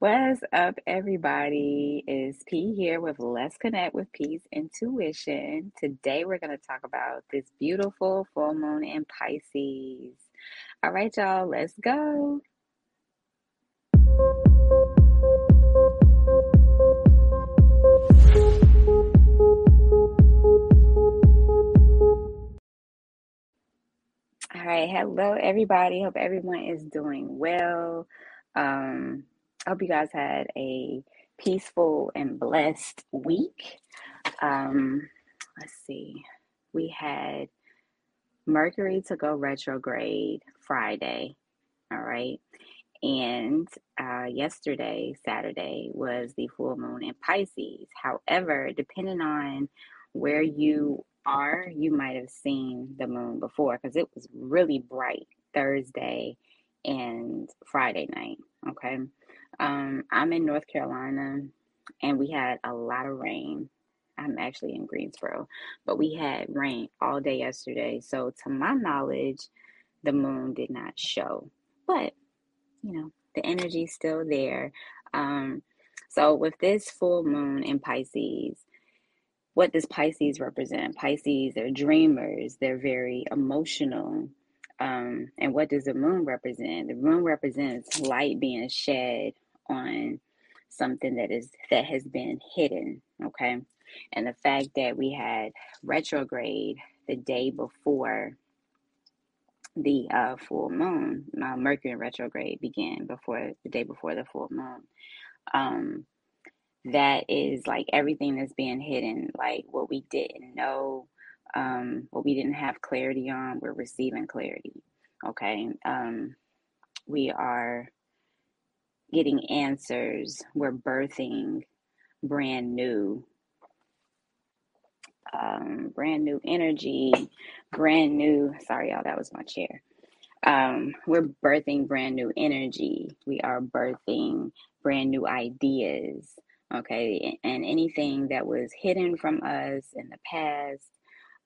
What's up, everybody? Is P here with Let's Connect with P's Intuition. Today, we're going to talk about this beautiful full moon in Pisces. All right, y'all, let's go. All right, hello, everybody. Hope everyone is doing well. Um, I hope you guys had a peaceful and blessed week. Um, let's see. We had Mercury to go retrograde Friday. All right. And uh, yesterday, Saturday, was the full moon in Pisces. However, depending on where you are, you might have seen the moon before because it was really bright Thursday and Friday night. Okay. Um, I'm in North Carolina and we had a lot of rain. I'm actually in Greensboro, but we had rain all day yesterday. So, to my knowledge, the moon did not show, but you know, the energy is still there. Um, so, with this full moon in Pisces, what does Pisces represent? Pisces are dreamers, they're very emotional. Um, and what does the moon represent? The moon represents light being shed on something that is that has been hidden. Okay. And the fact that we had retrograde the day before the uh, full moon, uh, Mercury retrograde began before the day before the full moon. Um, that is like everything that's being hidden, like what we didn't know, um, what we didn't have clarity on, we're receiving clarity. Okay. Um, we are getting answers, we're birthing brand new. Um, brand new energy, brand new. Sorry, y'all, that was my chair. Um, we're birthing brand new energy. We are birthing brand new ideas okay and anything that was hidden from us in the past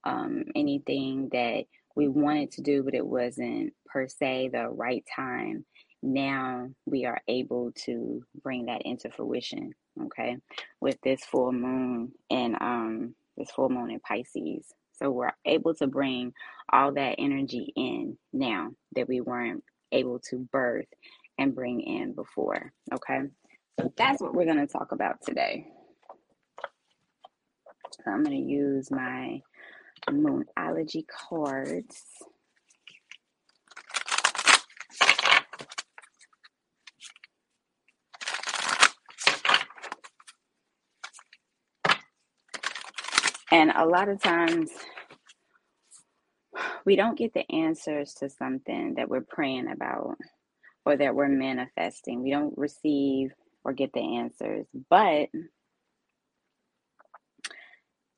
um, anything that we wanted to do but it wasn't per se the right time now we are able to bring that into fruition okay? With this full moon and um this full moon in pisces. So we're able to bring all that energy in now that we weren't able to birth and bring in before okay? So that's what we're going to talk about today. So I'm going to use my Moonology cards. And a lot of times we don't get the answers to something that we're praying about or that we're manifesting. We don't receive or get the answers. But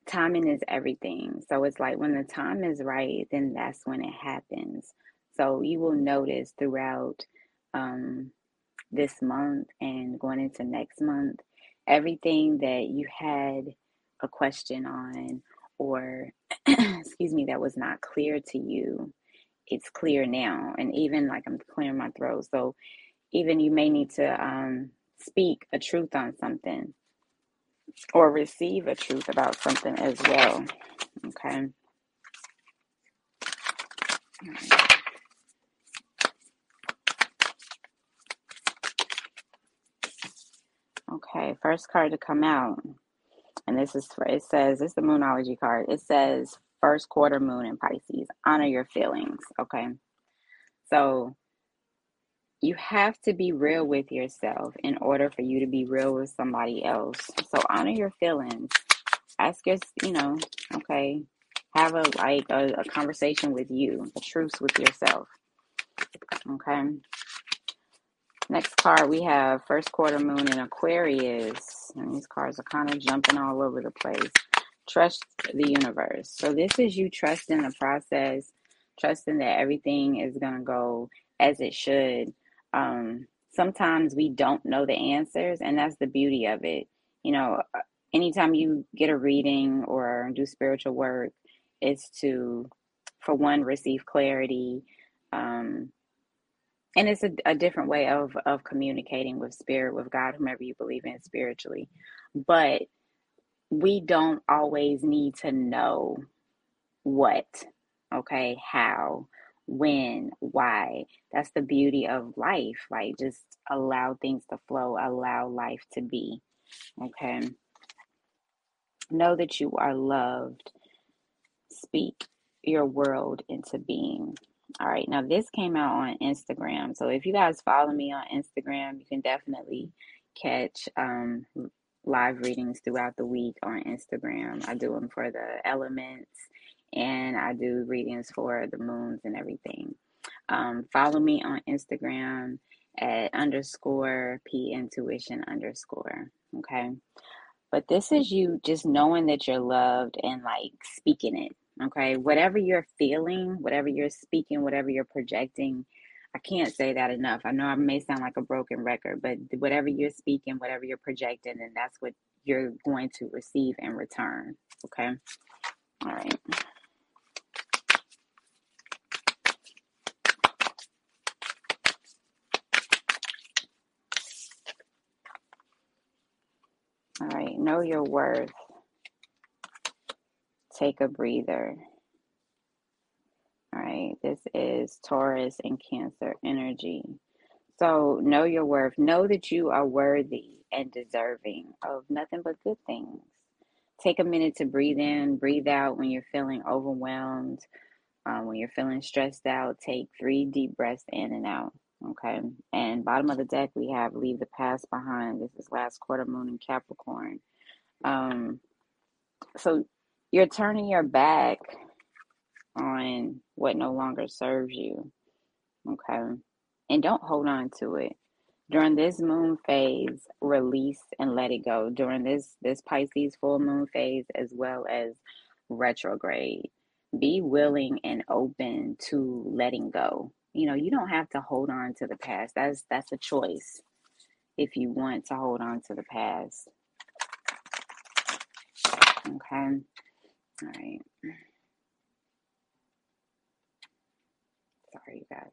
timing is everything. So it's like when the time is right, then that's when it happens. So you will notice throughout um, this month and going into next month, everything that you had a question on or excuse me that was not clear to you it's clear now and even like i'm clearing my throat so even you may need to um, speak a truth on something or receive a truth about something as well. Okay. Okay, first card to come out, and this is for it says this is the Moonology card. It says first quarter moon in Pisces. Honor your feelings. Okay, so you have to be real with yourself in order for you to be real with somebody else. So honor your feelings. Ask your, you know, okay, have a like a, a conversation with you, a truce with yourself. Okay. Next card we have first quarter moon in Aquarius. And these cards are kind of jumping all over the place. Trust the universe. So this is you trusting the process, trusting that everything is gonna go as it should um, sometimes we don't know the answers, and that's the beauty of it. You know, uh, anytime you get a reading or do spiritual work, is to, for one, receive clarity. Um, and it's a, a different way of of communicating with spirit with god whomever you believe in spiritually but we don't always need to know what okay how when why that's the beauty of life like just allow things to flow allow life to be okay know that you are loved speak your world into being all right, now this came out on Instagram. So if you guys follow me on Instagram, you can definitely catch um, live readings throughout the week on Instagram. I do them for the elements and I do readings for the moons and everything. Um, follow me on Instagram at underscore p intuition underscore. Okay. But this is you just knowing that you're loved and like speaking it. Okay. Whatever you're feeling, whatever you're speaking, whatever you're projecting, I can't say that enough. I know I may sound like a broken record, but whatever you're speaking, whatever you're projecting, and that's what you're going to receive in return. Okay. All right. All right. Know your worth. Take a breather. All right, this is Taurus and Cancer energy. So know your worth. Know that you are worthy and deserving of nothing but good things. Take a minute to breathe in, breathe out when you're feeling overwhelmed, um, when you're feeling stressed out. Take three deep breaths in and out. Okay. And bottom of the deck, we have leave the past behind. This is last quarter moon in Capricorn. Um, so you're turning your back on what no longer serves you. Okay. And don't hold on to it. During this moon phase, release and let it go. During this this Pisces full moon phase as well as retrograde, be willing and open to letting go. You know, you don't have to hold on to the past. That's that's a choice if you want to hold on to the past. Okay. All right. Sorry, you guys.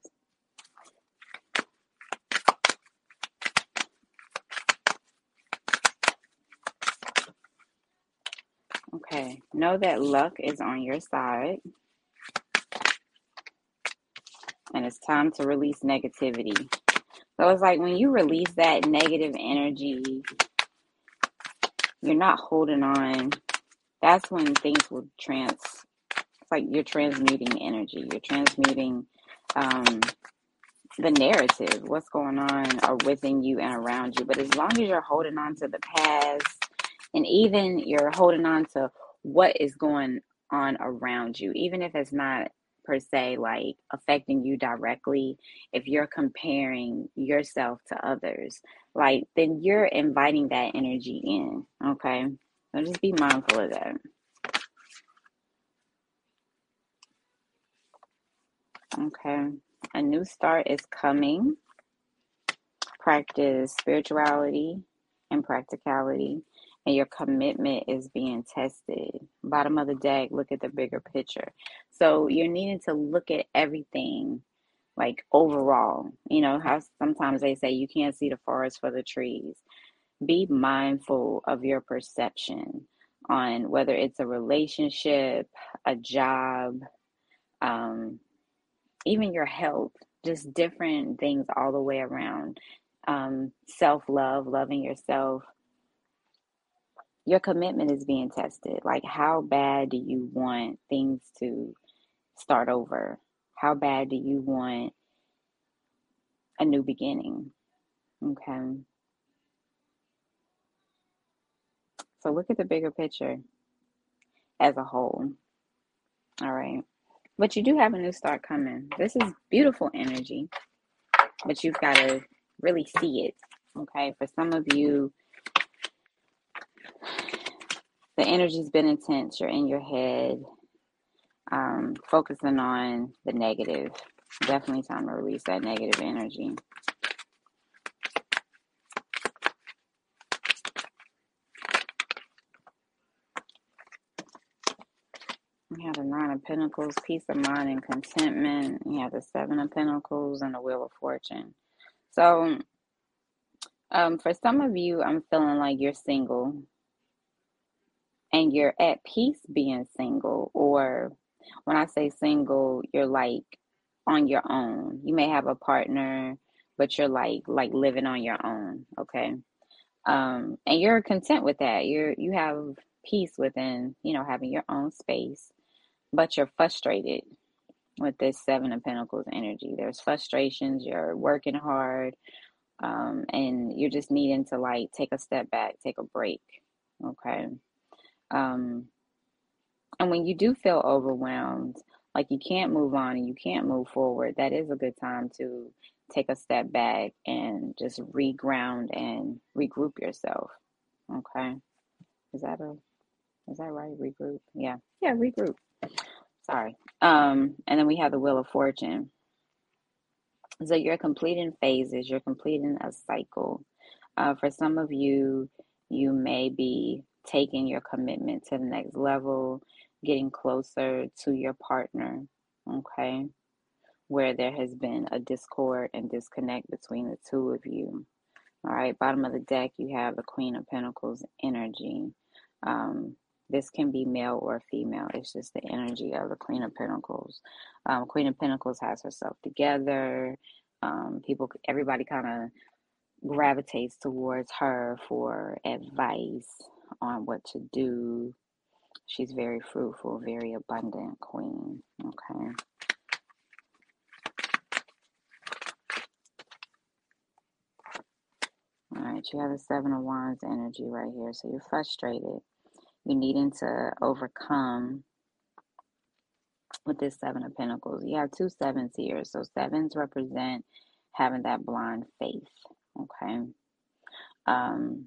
Okay, know that luck is on your side. And it's time to release negativity. So it's like when you release that negative energy, you're not holding on. That's when things will trans. It's like you're transmuting energy. You're transmuting um, the narrative, what's going on or within you and around you. But as long as you're holding on to the past and even you're holding on to what is going on around you, even if it's not per se like affecting you directly, if you're comparing yourself to others, like then you're inviting that energy in. Okay. So just be mindful of that. Okay. A new start is coming. Practice spirituality and practicality, and your commitment is being tested. Bottom of the deck, look at the bigger picture. So you're needing to look at everything like overall. You know, how sometimes they say you can't see the forest for the trees. Be mindful of your perception on whether it's a relationship, a job, um, even your health, just different things all the way around. Um, self love, loving yourself. Your commitment is being tested. Like, how bad do you want things to start over? How bad do you want a new beginning? Okay. So look at the bigger picture as a whole. All right. But you do have a new start coming. This is beautiful energy, but you've got to really see it. Okay. For some of you, the energy's been intense. You're in your head, um, focusing on the negative. Definitely time to release that negative energy. You have the Nine of Pentacles, peace of mind and contentment. You have the Seven of Pentacles and the Wheel of Fortune. So, um, for some of you, I'm feeling like you're single and you're at peace being single. Or when I say single, you're like on your own. You may have a partner, but you're like like living on your own. Okay. Um, and you're content with that. You're you have peace within, you know, having your own space but you're frustrated with this seven of pentacles energy there's frustrations you're working hard um, and you're just needing to like take a step back take a break okay um, and when you do feel overwhelmed like you can't move on and you can't move forward that is a good time to take a step back and just reground and regroup yourself okay is that a is that right regroup yeah yeah regroup Sorry. Um, and then we have the Wheel of Fortune. So you're completing phases, you're completing a cycle. Uh, for some of you, you may be taking your commitment to the next level, getting closer to your partner, okay? Where there has been a discord and disconnect between the two of you. All right, bottom of the deck, you have the Queen of Pentacles energy. Um, this can be male or female. It's just the energy of the Queen of Pentacles. Um, Queen of Pentacles has herself together. Um, people, everybody kind of gravitates towards her for advice on what to do. She's very fruitful, very abundant queen. Okay. All right, you have the Seven of Wands energy right here. So you're frustrated you're needing to overcome with this seven of pentacles you have two sevens here so sevens represent having that blind faith okay um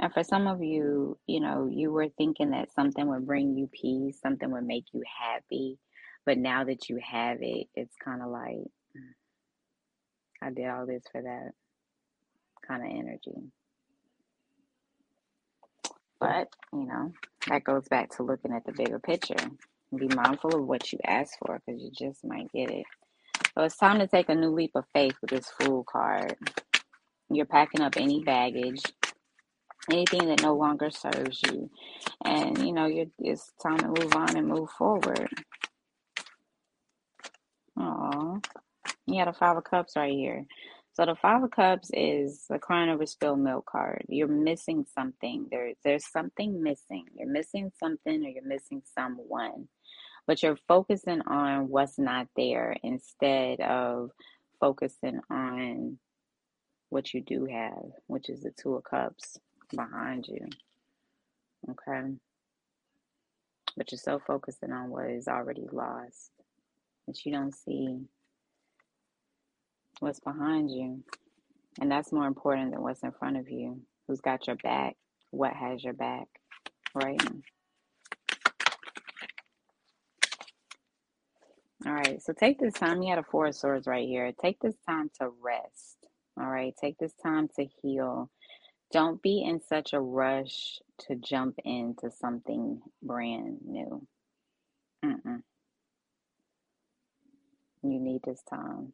and for some of you you know you were thinking that something would bring you peace something would make you happy but now that you have it it's kind of like mm, i did all this for that kind of energy but, you know, that goes back to looking at the bigger picture. Be mindful of what you ask for because you just might get it. So it's time to take a new leap of faith with this Fool card. You're packing up any baggage, anything that no longer serves you. And, you know, you're, it's time to move on and move forward. Oh, you had a Five of Cups right here. So the Five of Cups is the crying over spilled milk card. You're missing something. There, there's something missing. You're missing something or you're missing someone. But you're focusing on what's not there instead of focusing on what you do have, which is the Two of Cups behind you. Okay. But you're so focusing on what is already lost that you don't see what's behind you. And that's more important than what's in front of you. Who's got your back? What has your back? Right? All right, so take this time. You had a Four of Swords right here. Take this time to rest. All right, take this time to heal. Don't be in such a rush to jump into something brand new. Mm-mm. You need this time.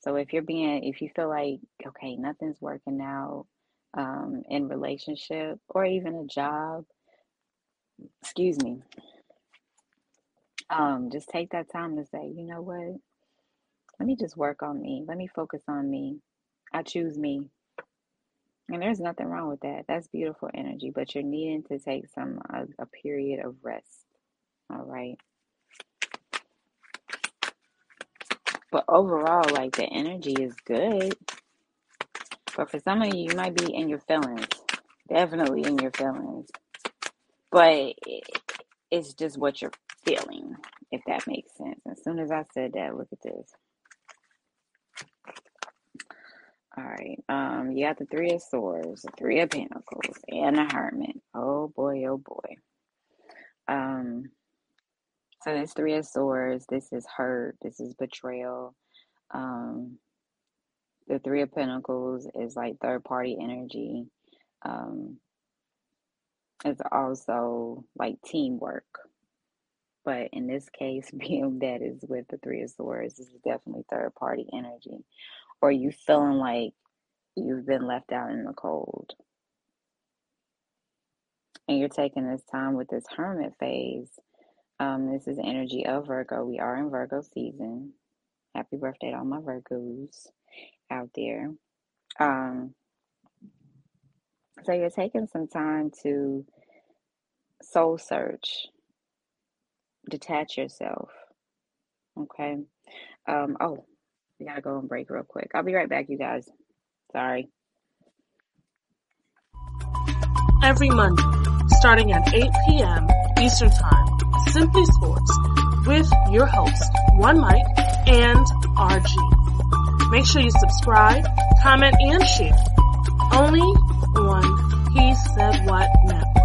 So if you're being, if you feel like, okay, nothing's working out um, in relationship or even a job, excuse me, um, just take that time to say, you know what? Let me just work on me. Let me focus on me. I choose me. And there's nothing wrong with that. That's beautiful energy, but you're needing to take some a, a period of rest. All right. But overall, like the energy is good. But for some of you, you might be in your feelings. Definitely in your feelings. But it's just what you're feeling, if that makes sense. As soon as I said that, look at this. All right. Um, you got the three of swords, the three of pentacles, and the hermit. Oh boy, oh boy. Um, so there's three of swords. This is hurt. This is betrayal. Um, the three of pentacles is like third party energy. Um, It's also like teamwork. But in this case, being that is with the Three of Swords, this is definitely third party energy. Or you feeling like you've been left out in the cold. And you're taking this time with this hermit phase. Um, this is energy of Virgo. We are in Virgo season. Happy birthday to all my Virgos out there. Um, so you're taking some time to soul search, detach yourself. Okay. Um, oh, we gotta go and break real quick. I'll be right back, you guys. Sorry. Every Monday, starting at 8 p.m. Eastern Time, Simply Sports with your host, One Mike and RG. Make sure you subscribe, comment, and share. Only on He Said What Network.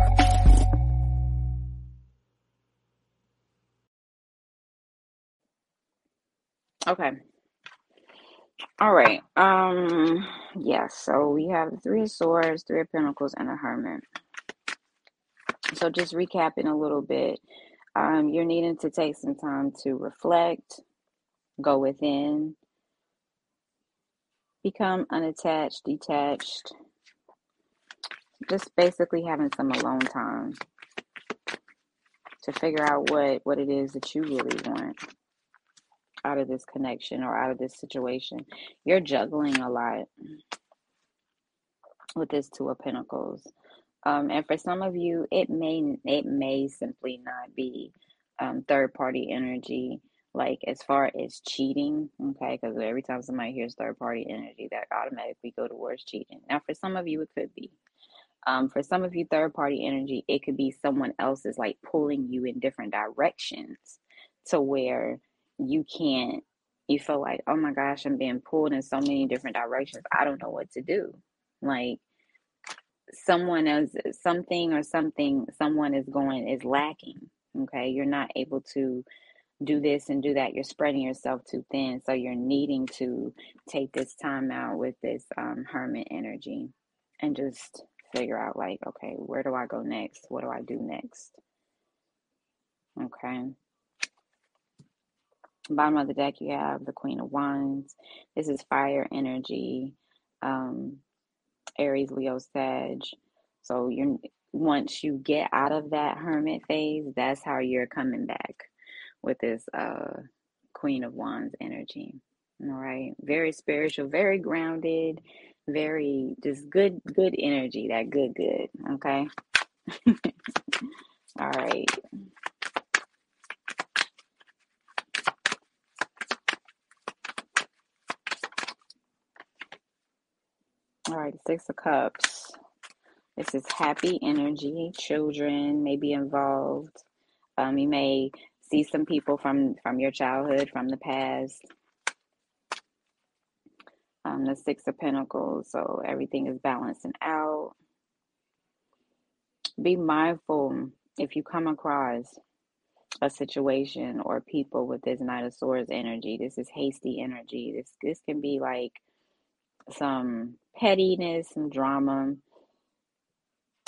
Okay. All right. Um, yeah, so we have the Three of Swords, Three of Pentacles, and a Hermit. So just recapping a little bit, um, you're needing to take some time to reflect, go within, become unattached, detached, just basically having some alone time to figure out what what it is that you really want out of this connection or out of this situation. You're juggling a lot with this two of pentacles. Um, and for some of you, it may it may simply not be um, third party energy, like as far as cheating, okay? Because every time somebody hears third party energy, that automatically go towards cheating. Now, for some of you, it could be. Um, for some of you, third party energy, it could be someone else is like pulling you in different directions to where you can't, you feel like, oh my gosh, I'm being pulled in so many different directions. I don't know what to do. Like, someone else something or something someone is going is lacking okay? You're not able to do this and do that. You're spreading yourself too thin. So you're needing to take this time out with this um, hermit energy and just figure out like okay where do i go next? What do i do next? Okay bottom of the deck you have the queen of wands this is fire energy um Aries, Leo, Sag. So you're once you get out of that hermit phase, that's how you're coming back with this uh Queen of Wands energy. All right. Very spiritual, very grounded, very just good, good energy. That good, good. Okay. All right. All right, Six of Cups. This is happy energy. Children may be involved. Um, you may see some people from from your childhood, from the past. Um, the Six of Pentacles. So everything is balancing out. Be mindful if you come across a situation or people with this Knight of Swords energy. This is hasty energy. This this can be like some pettiness, and drama.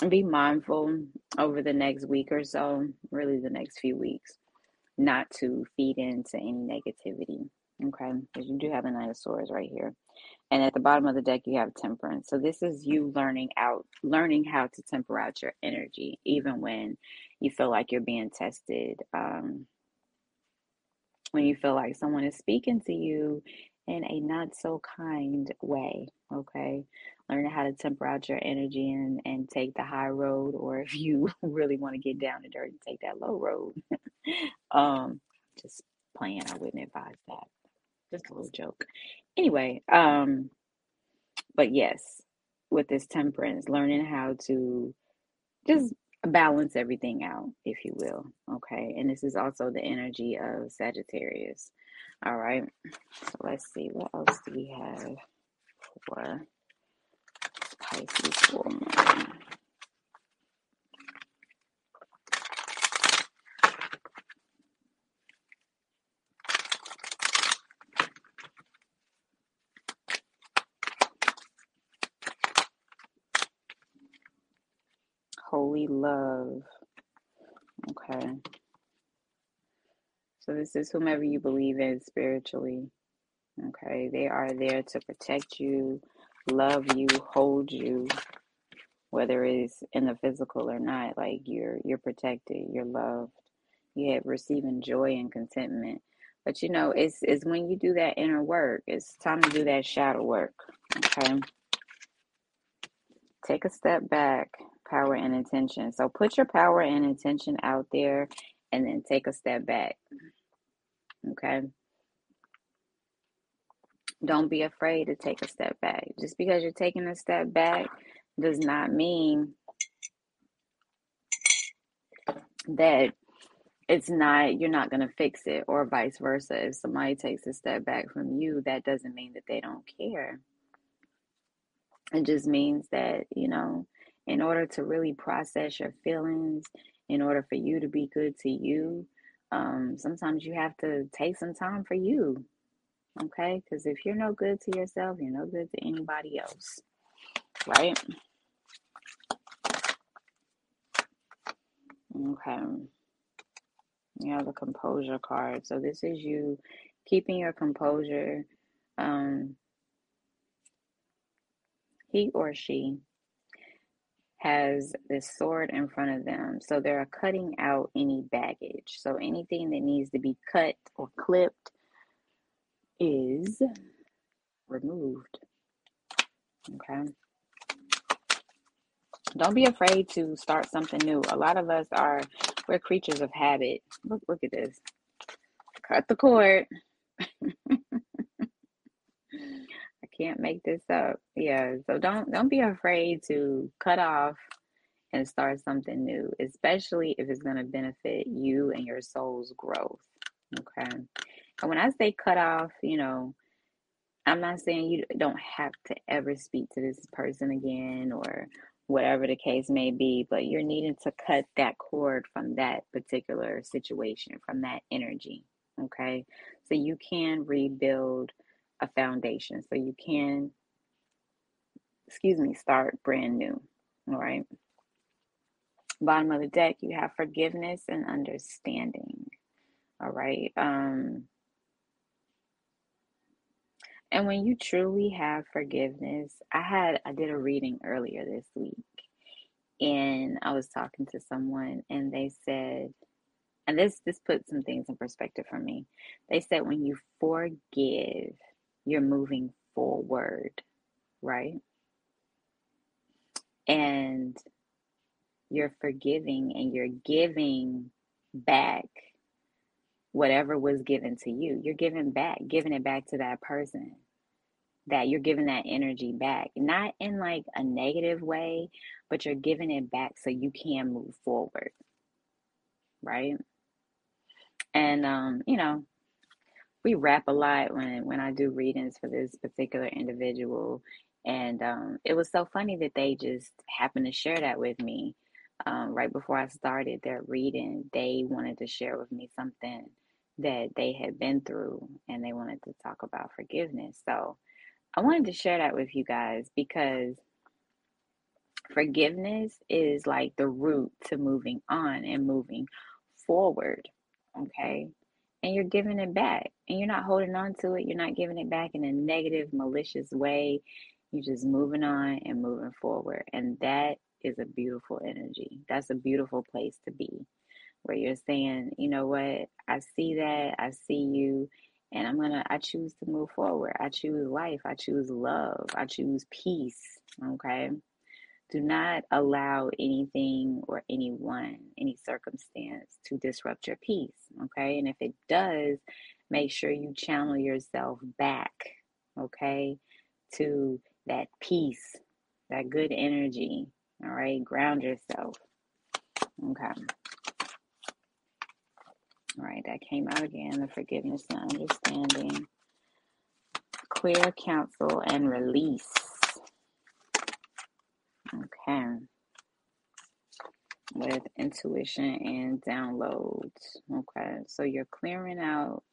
And be mindful over the next week or so, really the next few weeks, not to feed into any negativity. Okay, because you do have a Knight of Swords right here. And at the bottom of the deck, you have temperance. So this is you learning out, learning how to temper out your energy, even when you feel like you're being tested. Um, when you feel like someone is speaking to you in a not so kind way. Okay. Learn how to temper out your energy and, and take the high road, or if you really want to get down and dirty, take that low road. um, just playing, I wouldn't advise that. Just a little joke. Anyway, um, but yes, with this temperance, learning how to just balance everything out, if you will. Okay. And this is also the energy of Sagittarius. All right. So let's see. What else do we have for Pisces woman? Holy love. Okay. So this is whomever you believe in spiritually. Okay. They are there to protect you, love you, hold you, whether it's in the physical or not. Like you're you're protected, you're loved. You have receiving joy and contentment. But you know, it's it's when you do that inner work, it's time to do that shadow work. Okay. Take a step back, power and intention. So put your power and intention out there and then take a step back. Okay. Don't be afraid to take a step back. Just because you're taking a step back does not mean that it's not you're not going to fix it or vice versa if somebody takes a step back from you that doesn't mean that they don't care it just means that you know in order to really process your feelings in order for you to be good to you um, sometimes you have to take some time for you okay because if you're no good to yourself you're no good to anybody else right okay you have a composure card. So this is you keeping your composure. Um, he or she has this sword in front of them. So they're cutting out any baggage. So anything that needs to be cut or clipped is removed. Okay. Don't be afraid to start something new. A lot of us are we're creatures of habit. Look look at this. Cut the cord. Can't make this up. Yeah, so don't don't be afraid to cut off and start something new, especially if it's going to benefit you and your soul's growth. Okay. And when I say cut off, you know, I'm not saying you don't have to ever speak to this person again or whatever the case may be, but you're needing to cut that cord from that particular situation, from that energy. Okay. So you can rebuild a foundation. So you can, excuse me, start brand new. All right. Bottom of the deck, you have forgiveness and understanding. All right. Um, and when you truly have forgiveness, I had I did a reading earlier this week and I was talking to someone and they said and this this put some things in perspective for me. They said when you forgive, you're moving forward, right? And you're forgiving and you're giving back whatever was given to you. You're giving back, giving it back to that person. That you're giving that energy back, not in like a negative way, but you're giving it back so you can move forward. Right? And um, you know, we rap a lot when when I do readings for this particular individual. And um, it was so funny that they just happened to share that with me um, right before I started their reading. They wanted to share with me something that they had been through and they wanted to talk about forgiveness. So I wanted to share that with you guys because forgiveness is like the route to moving on and moving forward. Okay. And you're giving it back and you're not holding on to it. You're not giving it back in a negative, malicious way. You're just moving on and moving forward. And that is a beautiful energy. That's a beautiful place to be where you're saying, you know what, I see that, I see you, and I'm gonna, I choose to move forward. I choose life, I choose love, I choose peace. Okay. Do not allow anything or anyone, any circumstance to disrupt your peace. Okay. And if it does, make sure you channel yourself back, okay, to that peace, that good energy. All right. Ground yourself. Okay. All right, that came out again the forgiveness and understanding, clear counsel and release. Okay, with intuition and downloads. Okay, so you're clearing out,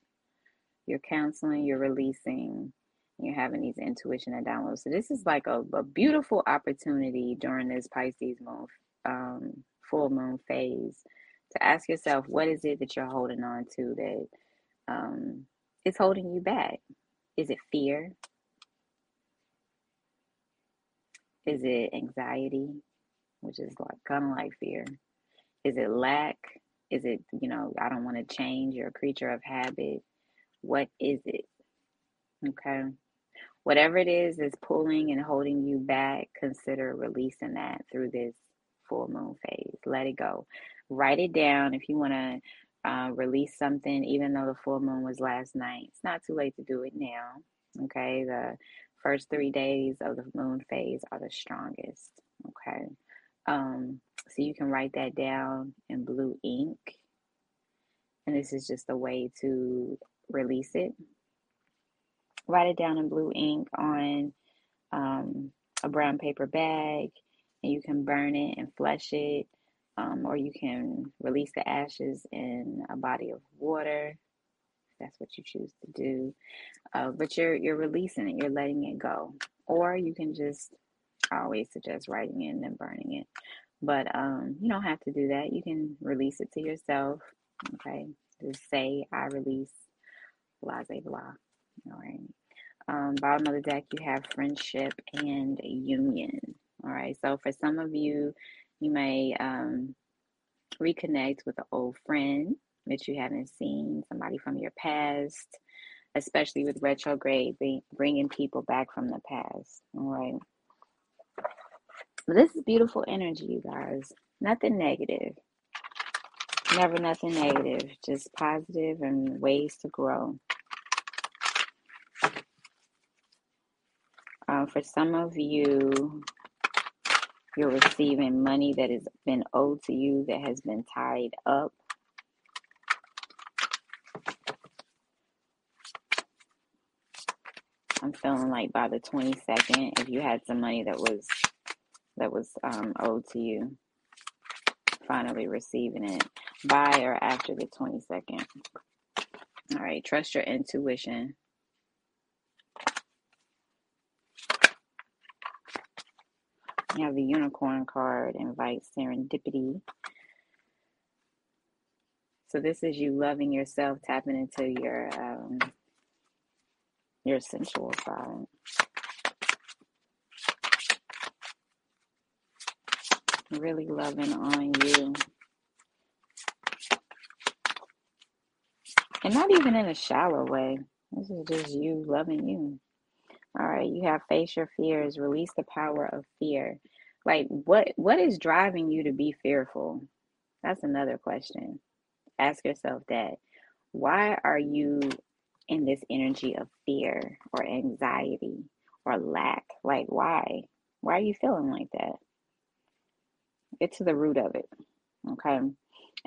you're counseling, you're releasing, you're having these intuition and downloads. So, this is like a, a beautiful opportunity during this Pisces month um, full moon phase to ask yourself what is it that you're holding on to that um, is holding you back? Is it fear? Is it anxiety, which is like kind of like fear? Is it lack? Is it, you know, I don't want to change? You're a creature of habit. What is it? Okay. Whatever it is that's pulling and holding you back, consider releasing that through this full moon phase. Let it go. Write it down if you want to uh, release something, even though the full moon was last night. It's not too late to do it now. Okay. The first three days of the moon phase are the strongest. Okay. Um, so you can write that down in blue ink. And this is just a way to release it write it down in blue ink on um, a brown paper bag, and you can burn it and flush it, um, or you can release the ashes in a body of water. That's what you choose to do, uh, but you're you're releasing it, you're letting it go, or you can just. I always suggest writing it and then burning it, but um, you don't have to do that. You can release it to yourself. Okay, just say I release, blah blah blah. All right. Um, bottom of the deck, you have friendship and union. All right. So for some of you, you may um, reconnect with an old friend that you haven't seen, somebody from your past, especially with retrograde, bringing people back from the past. Right. this is beautiful energy, you guys. Nothing negative. Never nothing negative, just positive and ways to grow. Uh, for some of you, you're receiving money that has been owed to you that has been tied up. Feeling like by the 22nd, if you had some money that was that was um, owed to you, finally receiving it by or after the 22nd. All right, trust your intuition. You have the unicorn card, invite serendipity. So this is you loving yourself, tapping into your um, your sensual side. Really loving on you. And not even in a shallow way. This is just you loving you. All right, you have face your fears, release the power of fear. Like what what is driving you to be fearful? That's another question. Ask yourself that. Why are you in this energy of fear or anxiety or lack? Like why? Why are you feeling like that? Get to the root of it. Okay.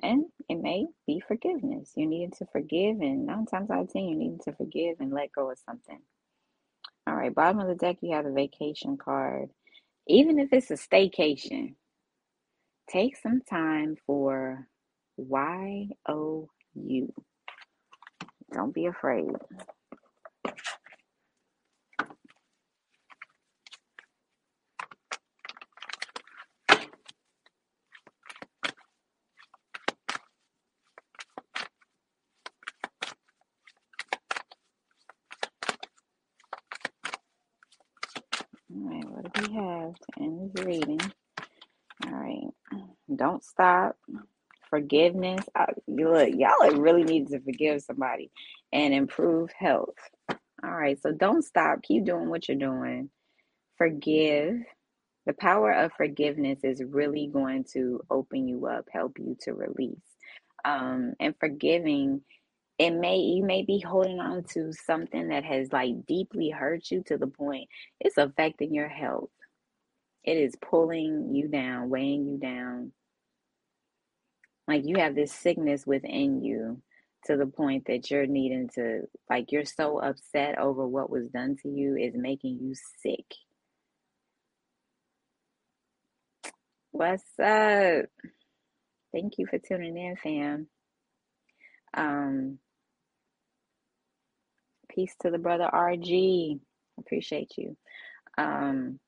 And it may be forgiveness. You need to forgive, and nine times out of ten, you need to forgive and let go of something. All right, bottom of the deck, you have the vacation card. Even if it's a staycation, take some time for Y O U. Don't be afraid. we have to end this reading. All right. Don't stop. Forgiveness. I, look, y'all really need to forgive somebody and improve health. All right. So don't stop. Keep doing what you're doing. Forgive. The power of forgiveness is really going to open you up, help you to release. Um, and forgiving it may you may be holding on to something that has like deeply hurt you to the point it's affecting your health it is pulling you down weighing you down like you have this sickness within you to the point that you're needing to like you're so upset over what was done to you is making you sick what's up thank you for tuning in fam um Peace to the brother RG. Appreciate you. Um,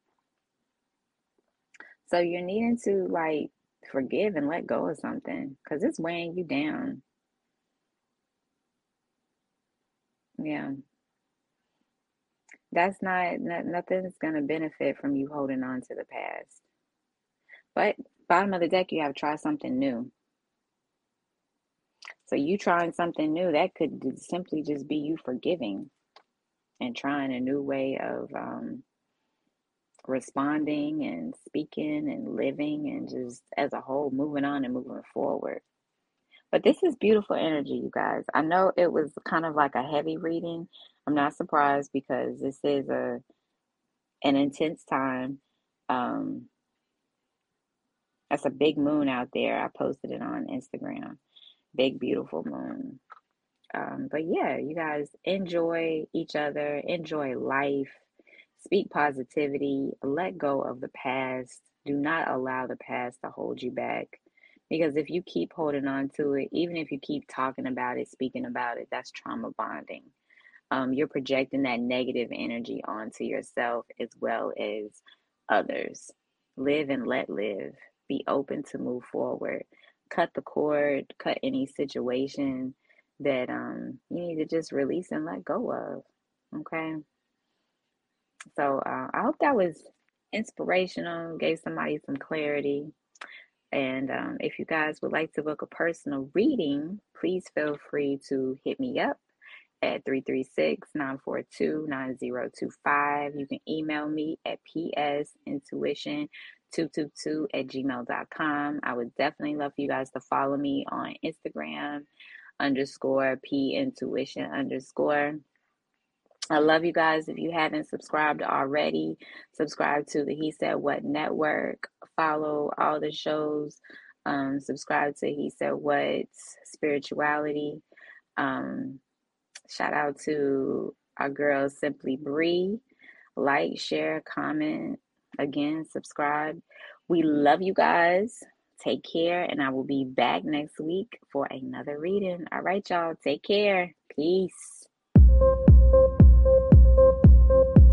so you're needing to like forgive and let go of something because it's weighing you down. Yeah. That's not, not nothing's going to benefit from you holding on to the past. But bottom of the deck, you have to try something new. So you trying something new, that could simply just be you forgiving and trying a new way of um, responding and speaking and living and just as a whole moving on and moving forward. But this is beautiful energy, you guys. I know it was kind of like a heavy reading. I'm not surprised because this is a an intense time. Um, that's a big moon out there. I posted it on Instagram. Big beautiful moon. Um, but yeah, you guys enjoy each other, enjoy life, speak positivity, let go of the past. Do not allow the past to hold you back. Because if you keep holding on to it, even if you keep talking about it, speaking about it, that's trauma bonding. Um, you're projecting that negative energy onto yourself as well as others. Live and let live. Be open to move forward. Cut the cord, cut any situation that um, you need to just release and let go of. Okay. So uh, I hope that was inspirational, gave somebody some clarity. And um, if you guys would like to book a personal reading, please feel free to hit me up at 336-942-9025. You can email me at psintuition222 at gmail.com. I would definitely love for you guys to follow me on Instagram underscore p intuition underscore. I love you guys. If you haven't subscribed already, subscribe to the He Said What Network. Follow all the shows. Um, subscribe to He Said What Spirituality. Um, shout out to our girl Simply Bree. Like, share, comment. Again, subscribe. We love you guys. Take care, and I will be back next week for another reading. All right, y'all. Take care. Peace.